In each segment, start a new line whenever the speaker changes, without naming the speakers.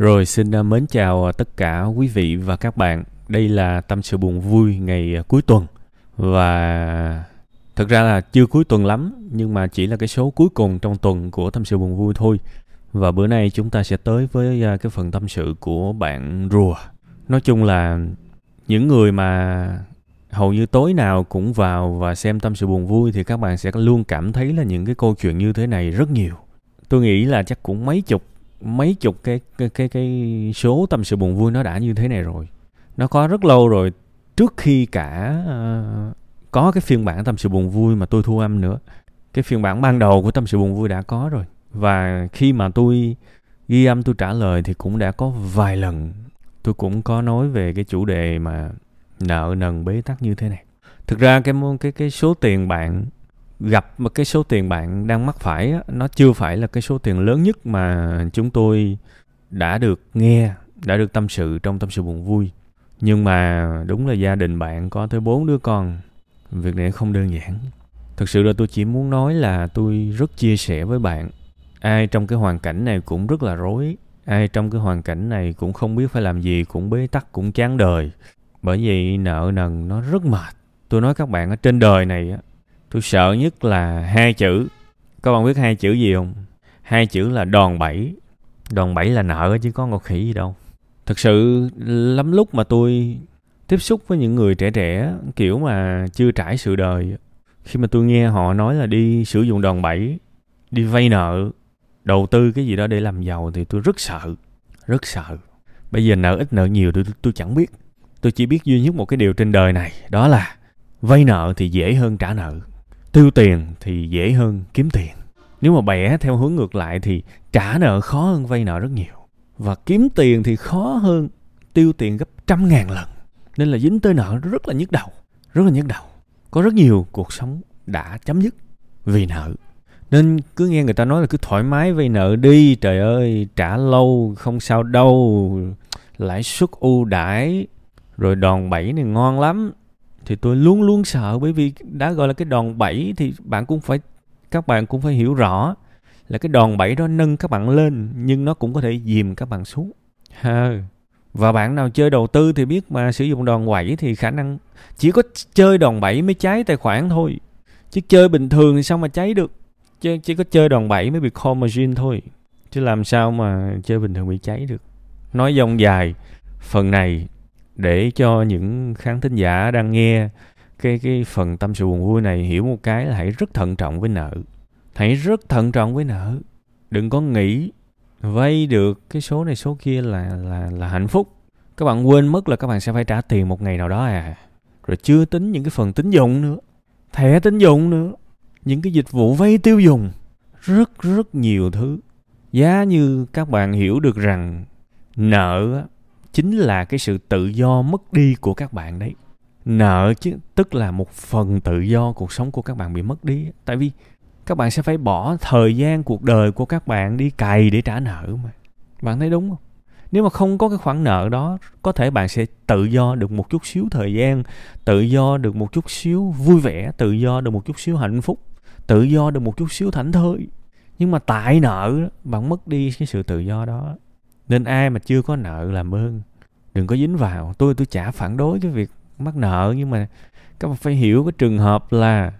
Rồi xin à, mến chào à, tất cả quý vị và các bạn. Đây là tâm sự buồn vui ngày à, cuối tuần và thực ra là chưa cuối tuần lắm, nhưng mà chỉ là cái số cuối cùng trong tuần của tâm sự buồn vui thôi. Và bữa nay chúng ta sẽ tới với cái phần tâm sự của bạn rùa. Nói chung là những người mà hầu như tối nào cũng vào và xem tâm sự buồn vui thì các bạn sẽ luôn cảm thấy là những cái câu chuyện như thế này rất nhiều. Tôi nghĩ là chắc cũng mấy chục mấy chục cái cái cái cái số tâm sự buồn vui nó đã như thế này rồi. Nó có rất lâu rồi. Trước khi cả uh, có cái phiên bản tâm sự buồn vui mà tôi thu âm nữa cái phiên bản ban đầu của tâm sự buồn vui đã có rồi. Và khi mà tôi ghi âm tôi trả lời thì cũng đã có vài lần. Tôi cũng có nói về cái chủ đề mà nợ nần bế tắc như thế này. Thực ra cái cái cái số tiền bạn gặp một cái số tiền bạn đang mắc phải á, nó chưa phải là cái số tiền lớn nhất mà chúng tôi đã được nghe đã được tâm sự trong tâm sự buồn vui. Nhưng mà đúng là gia đình bạn có tới bốn đứa con việc này không đơn giản. Thực sự là tôi chỉ muốn nói là tôi rất chia sẻ với bạn. Ai trong cái hoàn cảnh này cũng rất là rối ai trong cái hoàn cảnh này cũng không biết phải làm gì cũng bế tắc cũng chán đời. Bởi vì nợ nần nó rất mệt. Tôi nói các bạn ở trên đời này á tôi sợ nhất là hai chữ. Các bạn biết hai chữ gì không? Hai chữ là đòn bẩy. Đòn bẩy là nợ chứ có ngọc khỉ gì đâu. Thực sự lắm lúc mà tôi tiếp xúc với những người trẻ trẻ kiểu mà chưa trải sự đời khi mà tôi nghe họ nói là đi sử dụng đòn bẩy đi vay nợ đầu tư cái gì đó để làm giàu thì tôi rất sợ rất sợ. Bây giờ nợ ít nợ nhiều tôi, tôi, tôi chẳng biết. Tôi chỉ biết duy nhất một cái điều trên đời này đó là vay nợ thì dễ hơn trả nợ tiêu tiền thì dễ hơn kiếm tiền. Nếu mà bẻ theo hướng ngược lại thì trả nợ khó hơn vay nợ rất nhiều. Và kiếm tiền thì khó hơn tiêu tiền gấp trăm ngàn lần. Nên là dính tới nợ rất là nhức đầu, rất là nhức đầu. Có rất nhiều cuộc sống đã chấm dứt vì nợ. Nên cứ nghe người ta nói là cứ thoải mái vay nợ đi, trời ơi, trả lâu, không sao đâu, lãi suất ưu đãi, rồi đòn bẩy này ngon lắm thì tôi luôn luôn sợ bởi vì đã gọi là cái đòn bẩy thì bạn cũng phải các bạn cũng phải hiểu rõ là cái đòn bẩy đó nâng các bạn lên nhưng nó cũng có thể dìm các bạn xuống. Ha. Và bạn nào chơi đầu tư thì biết mà sử dụng đòn bẩy thì khả năng chỉ có chơi đòn bẩy mới cháy tài khoản thôi. Chứ chơi bình thường thì sao mà cháy được? Chứ chỉ có chơi đòn bẩy mới bị call machine thôi. Chứ làm sao mà chơi bình thường bị cháy được? Nói dông dài phần này để cho những khán thính giả đang nghe cái cái phần tâm sự buồn vui này hiểu một cái là hãy rất thận trọng với nợ. Hãy rất thận trọng với nợ. Đừng có nghĩ vay được cái số này số kia là là là hạnh phúc. Các bạn quên mất là các bạn sẽ phải trả tiền một ngày nào đó à. Rồi chưa tính những cái phần tín dụng nữa, thẻ tín dụng nữa, những cái dịch vụ vay tiêu dùng, rất rất nhiều thứ. Giá như các bạn hiểu được rằng nợ chính là cái sự tự do mất đi của các bạn đấy. Nợ chứ, tức là một phần tự do cuộc sống của các bạn bị mất đi. Tại vì các bạn sẽ phải bỏ thời gian cuộc đời của các bạn đi cày để trả nợ mà. Bạn thấy đúng không? Nếu mà không có cái khoản nợ đó, có thể bạn sẽ tự do được một chút xíu thời gian, tự do được một chút xíu vui vẻ, tự do được một chút xíu hạnh phúc, tự do được một chút xíu thảnh thơi. Nhưng mà tại nợ, bạn mất đi cái sự tự do đó nên ai mà chưa có nợ làm ơn. Đừng có dính vào. Tôi tôi chả phản đối cái việc mắc nợ, nhưng mà các bạn phải hiểu cái trường hợp là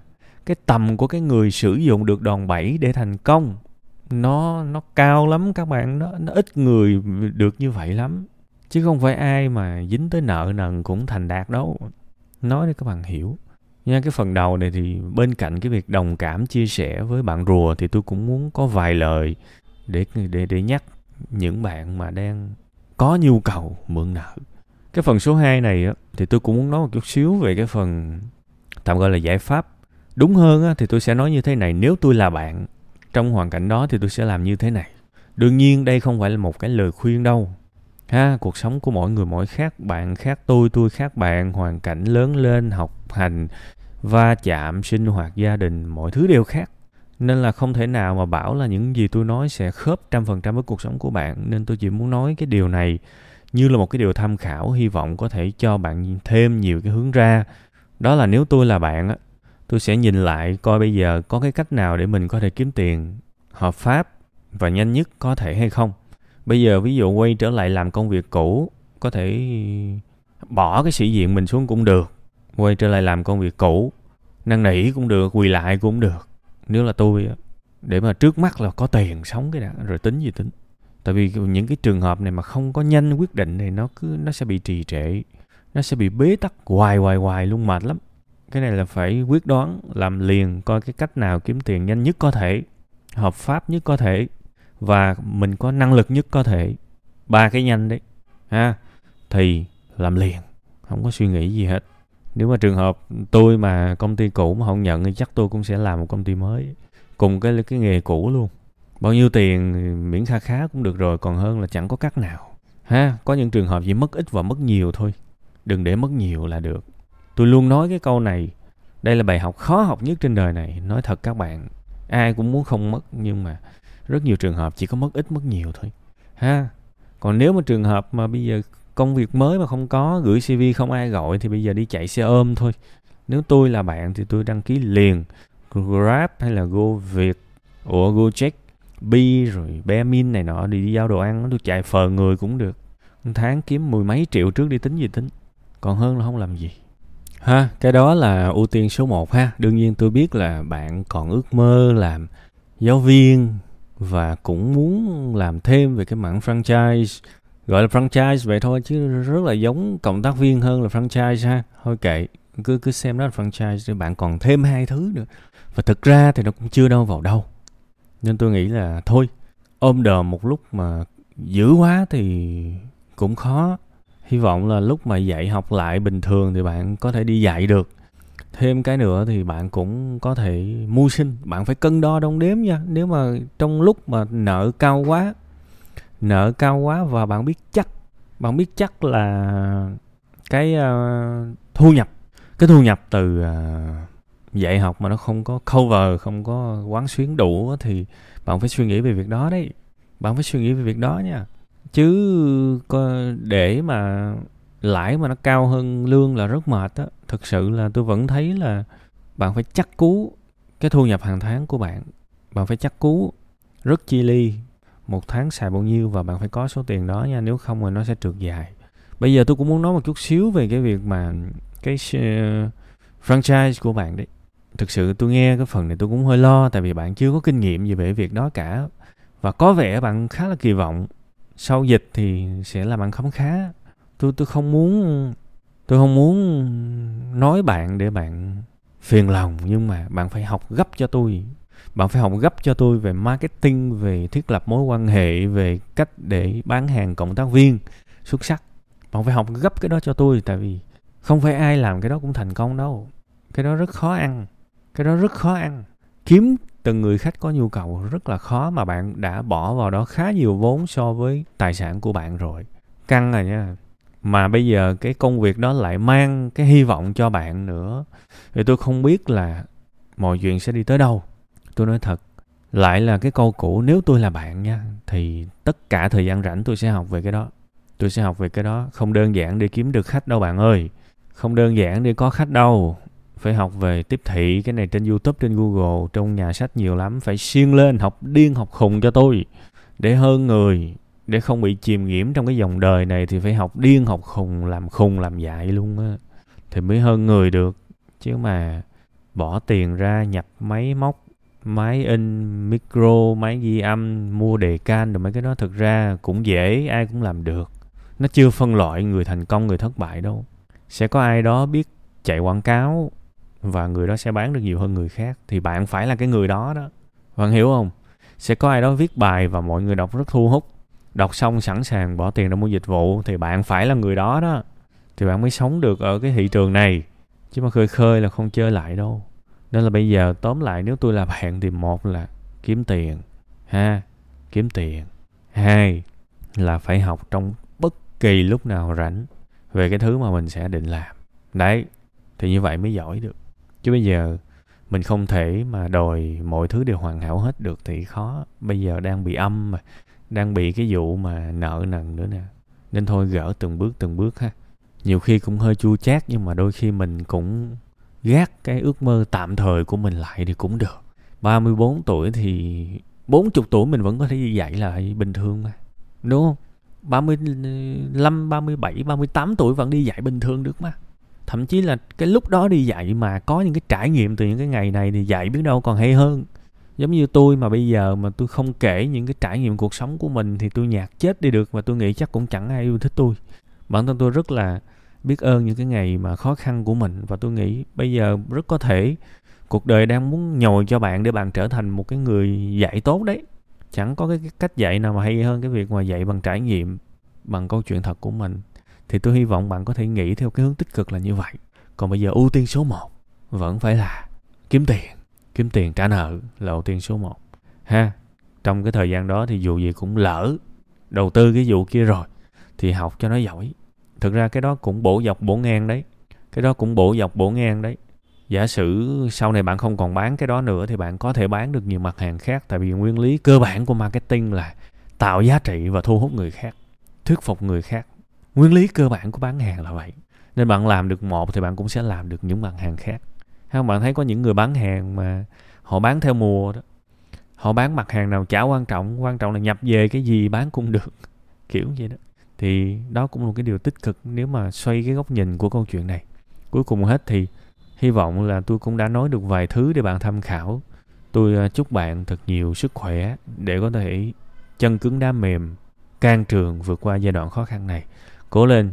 cái tầm của cái người sử dụng được đòn bẩy để thành công, nó nó cao lắm các bạn. Nó nó ít người được như vậy lắm. Chứ không phải ai mà dính tới nợ nần cũng thành đạt đâu. Nói để các bạn hiểu. Nha, cái phần đầu này thì bên cạnh cái việc đồng cảm, chia sẻ với bạn rùa thì tôi cũng muốn có vài lời để để để nhắc những bạn mà đang có nhu cầu mượn nợ. Cái phần số 2 này á, thì tôi cũng muốn nói một chút xíu về cái phần tạm gọi là giải pháp. Đúng hơn á, thì tôi sẽ nói như thế này nếu tôi là bạn trong hoàn cảnh đó thì tôi sẽ làm như thế này. Đương nhiên đây không phải là một cái lời khuyên đâu. Ha cuộc sống của mỗi người mỗi khác bạn khác tôi tôi khác bạn hoàn cảnh lớn lên học hành va chạm sinh hoạt gia đình mọi thứ đều khác nên là không thể nào mà bảo là những gì tôi nói sẽ khớp trăm phần trăm với cuộc sống của bạn. Nên tôi chỉ muốn nói cái điều này như là một cái điều tham khảo, hy vọng có thể cho bạn thêm nhiều cái hướng ra. Đó là nếu tôi là bạn á, tôi sẽ nhìn lại coi bây giờ có cái cách nào để mình có thể kiếm tiền hợp pháp và nhanh nhất có thể hay không. Bây giờ ví dụ quay trở lại làm công việc cũ, có thể bỏ cái sĩ diện mình xuống cũng được. Quay trở lại làm công việc cũ, năn nỉ cũng được, quỳ lại cũng được nếu là tôi để mà trước mắt là có tiền sống cái đã, rồi tính gì tính. Tại vì những cái trường hợp này mà không có nhanh quyết định thì nó cứ, nó sẽ bị trì trệ, nó sẽ bị bế tắc hoài hoài hoài luôn, mệt lắm. Cái này là phải quyết đoán, làm liền, coi cái cách nào kiếm tiền nhanh nhất có thể, hợp pháp nhất có thể, và mình có năng lực nhất có thể. Ba cái nhanh đấy, ha, thì làm liền, không có suy nghĩ gì hết nếu mà trường hợp tôi mà công ty cũ mà không nhận thì chắc tôi cũng sẽ làm một công ty mới, cùng cái cái nghề cũ luôn. Bao nhiêu tiền miễn kha khá cũng được rồi, còn hơn là chẳng có cắt nào. Ha, có những trường hợp chỉ mất ít và mất nhiều thôi. Đừng để mất nhiều là được. Tôi luôn nói cái câu này. Đây là bài học khó học nhất trên đời này. Nói thật các bạn, ai cũng muốn không mất, nhưng mà rất nhiều trường hợp chỉ có mất ít, mất nhiều thôi. Ha, còn nếu mà trường hợp mà bây giờ công việc mới mà không có gửi cv không ai gọi thì bây giờ đi chạy xe ôm thôi. Nếu tôi là bạn thì tôi đăng ký liền. Grab hay là go việt? Ủa gojek bi rồi bemin này nọ đi, đi giao đồ ăn tôi chạy phờ người cũng được. Một tháng kiếm mười mấy triệu trước đi tính gì tính. Còn hơn là không làm gì. Ha cái đó là ưu tiên số 1 ha. Đương nhiên tôi biết là bạn còn ước mơ làm giáo viên và cũng muốn làm thêm về cái mảng franchise gọi là franchise vậy thôi, chứ rất là giống cộng tác viên hơn là franchise ha. Thôi kệ, cứ cứ xem đó là franchise thì bạn còn thêm hai thứ nữa. Và thực ra thì nó cũng chưa đâu vào đâu. Nên tôi nghĩ là thôi, ôm đờm một lúc mà dữ quá thì cũng khó. Hy vọng là lúc mà dạy học lại bình thường thì bạn có thể đi dạy được. Thêm cái nữa thì bạn cũng có thể mưu sinh, bạn phải cân đo đong đếm nha. Nếu mà trong lúc mà nợ cao quá nợ cao quá và bạn biết chắc bạn biết chắc là cái uh, thu nhập cái thu nhập từ uh, dạy học mà nó không có cover không có quán xuyến đủ thì bạn phải suy nghĩ về việc đó đấy. Bạn phải suy nghĩ về việc đó nha. Chứ để mà lãi mà nó cao hơn lương là rất mệt á. Thực sự là tôi vẫn thấy là bạn phải chắc cú cái thu nhập hàng tháng của bạn. Bạn phải chắc cú rất chi ly một tháng xài bao nhiêu và bạn phải có số tiền đó nha nếu không thì nó sẽ trượt dài. Bây giờ tôi cũng muốn nói một chút xíu về cái việc mà cái uh, franchise của bạn đấy. Thực sự tôi nghe cái phần này tôi cũng hơi lo tại vì bạn chưa có kinh nghiệm gì về việc đó cả. Và có vẻ bạn khá là kỳ vọng. Sau dịch thì sẽ làm bạn khấm khá. Tôi tôi không muốn tôi không muốn nói bạn để bạn phiền lòng nhưng mà bạn phải học gấp cho tôi bạn phải học gấp cho tôi về marketing, về thiết lập mối quan hệ, về cách để bán hàng cộng tác viên xuất sắc. Bạn phải học gấp cái đó cho tôi, tại vì không phải ai làm cái đó cũng thành công đâu. Cái đó rất khó ăn, cái đó rất khó ăn. Kiếm từng người khách có nhu cầu rất là khó mà bạn đã bỏ vào đó khá nhiều vốn so với tài sản của bạn rồi. Căng rồi nha. Mà bây giờ cái công việc đó lại mang cái hy vọng cho bạn nữa. Thì tôi không biết là mọi chuyện sẽ đi tới đâu tôi nói thật, lại là cái câu cũ, nếu tôi là bạn nha, thì tất cả thời gian rảnh tôi sẽ học về cái đó. Tôi sẽ học về cái đó. Không đơn giản để kiếm được khách đâu bạn ơi. Không đơn giản để có khách đâu. Phải học về tiếp thị, cái này trên youtube, trên google, trong nhà sách nhiều lắm. Phải siêng lên, học điên, học khùng cho tôi. Để hơn người, để không bị chìm nghiễm trong cái dòng đời này thì phải học điên, học khùng, làm khùng, làm dại luôn á. Thì mới hơn người được. Chứ mà bỏ tiền ra, nhập máy móc máy in, micro, máy ghi âm, mua đề can rồi mấy cái đó. Thực ra cũng dễ, ai cũng làm được. Nó chưa phân loại người thành công, người thất bại đâu. Sẽ có ai đó biết chạy quảng cáo và người đó sẽ bán được nhiều hơn người khác, thì bạn phải là cái người đó đó. Bạn hiểu không? Sẽ có ai đó viết bài và mọi người đọc rất thu hút. Đọc xong sẵn sàng bỏ tiền ra mua dịch vụ, thì bạn phải là người đó đó. Thì bạn mới sống được ở cái thị trường này. Chứ mà khơi khơi là không chơi lại đâu nên là bây giờ tóm lại nếu tôi là bạn thì một là kiếm tiền, ha, kiếm tiền. Hai là phải học trong bất kỳ lúc nào rảnh về cái thứ mà mình sẽ định làm. Đấy, thì như vậy mới giỏi được. Chứ bây giờ mình không thể mà đòi mọi thứ đều hoàn hảo hết được thì khó. Bây giờ đang bị âm mà, đang bị cái vụ mà nợ nần nữa nè. Nên thôi gỡ từng bước từng bước ha. Nhiều khi cũng hơi chua chát nhưng mà đôi khi mình cũng gác cái ước mơ tạm thời của mình lại thì cũng được. 34 tuổi thì 40 tuổi mình vẫn có thể dạy lại bình thường mà đúng không? 35, 37, 38 tuổi vẫn đi dạy bình thường được mà. Thậm chí là cái lúc đó đi dạy mà có những cái trải nghiệm từ những cái ngày này thì dạy biết đâu còn hay hơn. Giống như tôi mà bây giờ mà tôi không kể những cái trải nghiệm cuộc sống của mình thì tôi nhạt chết đi được và tôi nghĩ chắc cũng chẳng ai yêu thích tôi. Bản thân tôi rất là biết ơn những cái ngày mà khó khăn của mình. Và tôi nghĩ bây giờ rất có thể cuộc đời đang muốn nhồi cho bạn để bạn trở thành một cái người dạy tốt đấy. Chẳng có cái cách dạy nào mà hay hơn cái việc mà dạy bằng trải nghiệm, bằng câu chuyện thật của mình. Thì tôi hy vọng bạn có thể nghĩ theo cái hướng tích cực là như vậy. Còn bây giờ ưu tiên số 1 vẫn phải là kiếm tiền. Kiếm tiền trả nợ là ưu tiên số 1 ha, trong cái thời gian đó thì dù gì cũng lỡ đầu tư cái vụ kia rồi thì học cho nó giỏi thực ra cái đó cũng bổ dọc bổ ngang đấy. Cái đó cũng bổ dọc bổ ngang đấy. Giả sử sau này bạn không còn bán cái đó nữa thì bạn có thể bán được nhiều mặt hàng khác. Tại vì nguyên lý cơ bản của marketing là tạo giá trị và thu hút người khác, thuyết phục người khác. Nguyên lý cơ bản của bán hàng là vậy. Nên bạn làm được một thì bạn cũng sẽ làm được những mặt hàng khác. Không? Bạn thấy có những người bán hàng mà họ bán theo mùa đó. Họ bán mặt hàng nào chả quan trọng. Quan trọng là nhập về cái gì bán cũng được. Kiểu vậy đó thì đó cũng là một cái điều tích cực nếu mà xoay cái góc nhìn của câu chuyện này. Cuối cùng hết thì hy vọng là tôi cũng đã nói được vài thứ để bạn tham khảo. Tôi à, chúc bạn thật nhiều sức khỏe để có thể chân cứng đá mềm, can trường vượt qua giai đoạn khó khăn này. Cố lên,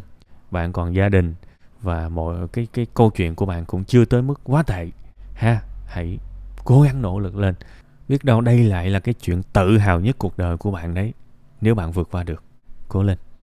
bạn còn gia đình và mọi cái cái câu chuyện của bạn cũng chưa tới mức quá tệ ha. Hãy cố gắng nỗ lực lên. Biết đâu đây lại là cái chuyện tự hào nhất cuộc đời của bạn đấy, nếu bạn vượt qua được. Cố lên.